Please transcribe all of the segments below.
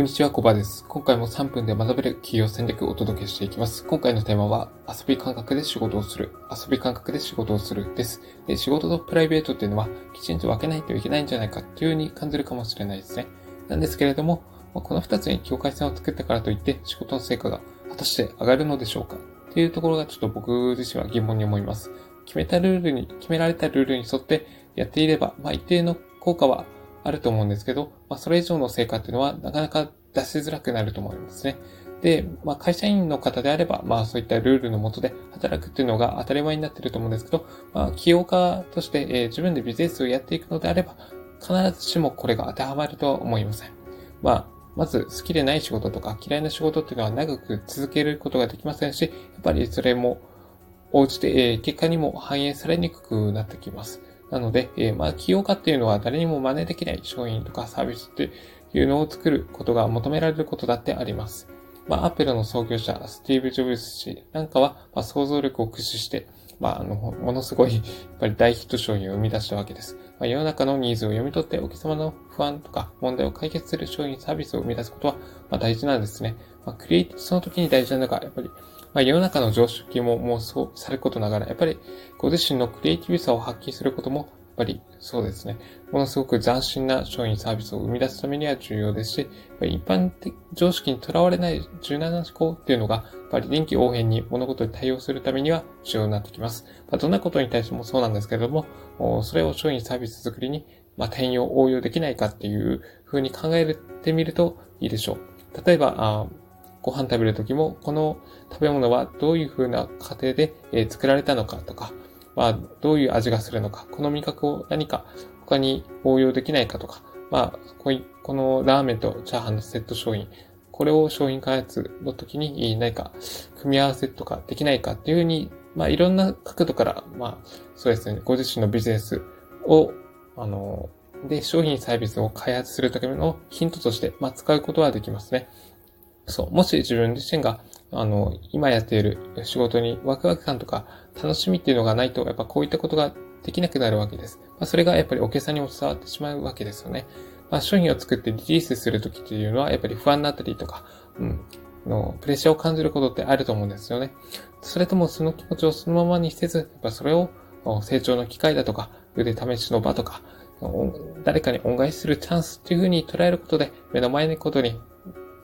こんにちは、コバです。今回も3分で学べる企業戦略をお届けしていきます。今回のテーマは、遊び感覚で仕事をする。遊び感覚で仕事をするです。で仕事とプライベートっていうのは、きちんと分けないといけないんじゃないかっていう風に感じるかもしれないですね。なんですけれども、この2つに境界線を作ったからといって、仕事の成果が果たして上がるのでしょうかっていうところがちょっと僕自身は疑問に思います。決めたルールに、決められたルールに沿ってやっていれば、まあ一定の効果はあると思うんですけど、まあ、それ以上の成果っていうのはなかなか出しづらくなると思いますね。で、まあ、会社員の方であれば、まあ、そういったルールのもとで働くっていうのが当たり前になってると思うんですけど、まあ、起業家として、えー、自分でビジネスをやっていくのであれば、必ずしもこれが当てはまるとは思いません。まあ、まず好きでない仕事とか嫌いな仕事っていうのは長く続けることができませんし、やっぱりそれも応じて、えー、結果にも反映されにくくなってきます。なので、えー、まあ、起業家っていうのは誰にも真似できない商品とかサービスっていうのを作ることが求められることだってあります。まあ、アップルの創業者、スティーブ・ジョブズ氏なんかは、まあ、想像力を駆使して、まあ、あの、ものすごい、やっぱり大ヒット商品を生み出したわけです。まあ、世の中のニーズを読み取ってお客様の不安とか問題を解決する商品サービスを生み出すことは、まあ、大事なんですね。まあ、クリエイティブ、その時に大事なのが、やっぱり、まあ、世の中の常識も妄想されることながら、やっぱりご自身のクリエイティブさを発揮することもやっぱりそうですね、ものすごく斬新な商品サービスを生み出すためには重要ですし、一般的常識にとらわれない柔軟な思考っていうのが、やっぱり臨機応変に物事に対応するためには重要になってきます。まあ、どんなことに対してもそうなんですけれども、それを商品サービス作りに、まあ、転用、応用できないかっていう風に考えてみるといいでしょう。例えば、あご飯食べるときも、この食べ物はどういう風な過程で、え作られたのかとか、はどういう味がするのか、この味覚を何か他に応用できないかとか、まあ、ここのラーメンとチャーハンのセット商品、これを商品開発の時に何か組み合わせとかできないかっていうふうに、まあいろんな角度から、まあそうですね、ご自身のビジネスを、あの、で、商品サービスを開発するためのヒントとして、まあ使うことはできますね。そう。もし自分自身があの、今やっている仕事にワクワク感とか楽しみっていうのがないと、やっぱこういったことができなくなるわけです。まあ、それがやっぱりお客さんにも伝わってしまうわけですよね。まあ、商品を作ってリリースするときっていうのは、やっぱり不安になったりとか、うん、のプレッシャーを感じることってあると思うんですよね。それともその気持ちをそのままにせず、やっぱそれを成長の機会だとか、腕試しの場とか、誰かに恩返しするチャンスっていうふうに捉えることで、目の前のことに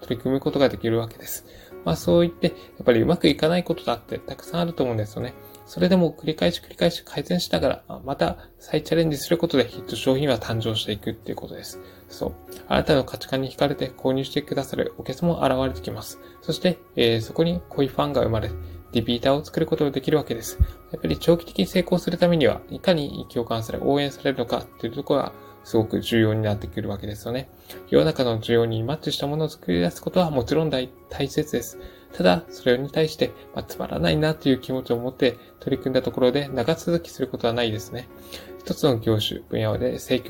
取り組むことができるわけです。まあそう言って、やっぱりうまくいかないことだってたくさんあると思うんですよね。それでも繰り返し繰り返し改善しながら、また再チャレンジすることでヒット商品は誕生していくっていうことです。そう。あなたの価値観に惹かれて購入してくださるお客様も現れてきます。そして、えー、そこに恋ファンが生まれ、リピーターを作ることができるわけです。やっぱり長期的に成功するためには、いかに共感され、応援されるのかっていうところはすごく重要になってくるわけですよね。世の中の需要にマッチしたものを作り出すことはもちろん大切です。ただ、それに対して、まあ、つまらないなという気持ちを持って取り組んだところで長続きすることはないですね。一つの業種、分野で成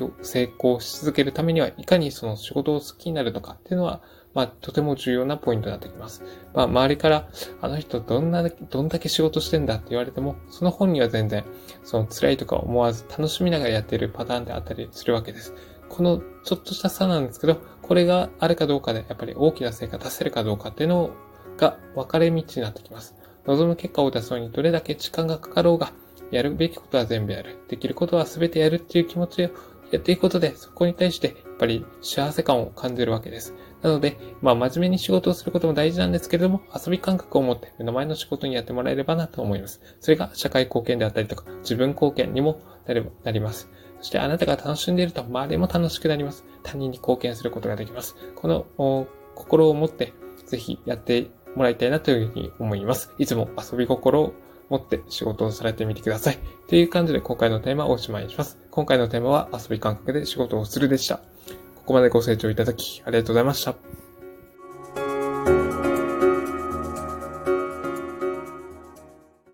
功し続けるためには、いかにその仕事を好きになるのかっていうのは、まあ、とても重要なポイントになってきます。まあ、周りから、あの人どんな、どんだけ仕事してんだって言われても、その本には全然、その辛いとか思わず楽しみながらやっているパターンであったりするわけです。このちょっとした差なんですけど、これがあるかどうかで、やっぱり大きな成果出せるかどうかっていうのが分かれ道になってきます。望む結果を出すのにどれだけ時間がかかろうが、やるべきことは全部やる。できることは全てやるっていう気持ちをやっていくことで、そこに対して、やっぱり幸せ感を感じるわけです。なので、まあ、真面目に仕事をすることも大事なんですけれども、遊び感覚を持って目の前の仕事にやってもらえればなと思います。それが社会貢献であったりとか、自分貢献にもなれば、なります。そしてあなたが楽しんでいると周りも楽しくなります。他人に貢献することができます。この心を持ってぜひやってもらいたいなというふうに思います。いつも遊び心を持って仕事をされてみてください。という感じで今回のテーマをおしまいにします。今回のテーマは遊び感覚で仕事をするでした。ここまでご清聴いただきありがとうございました。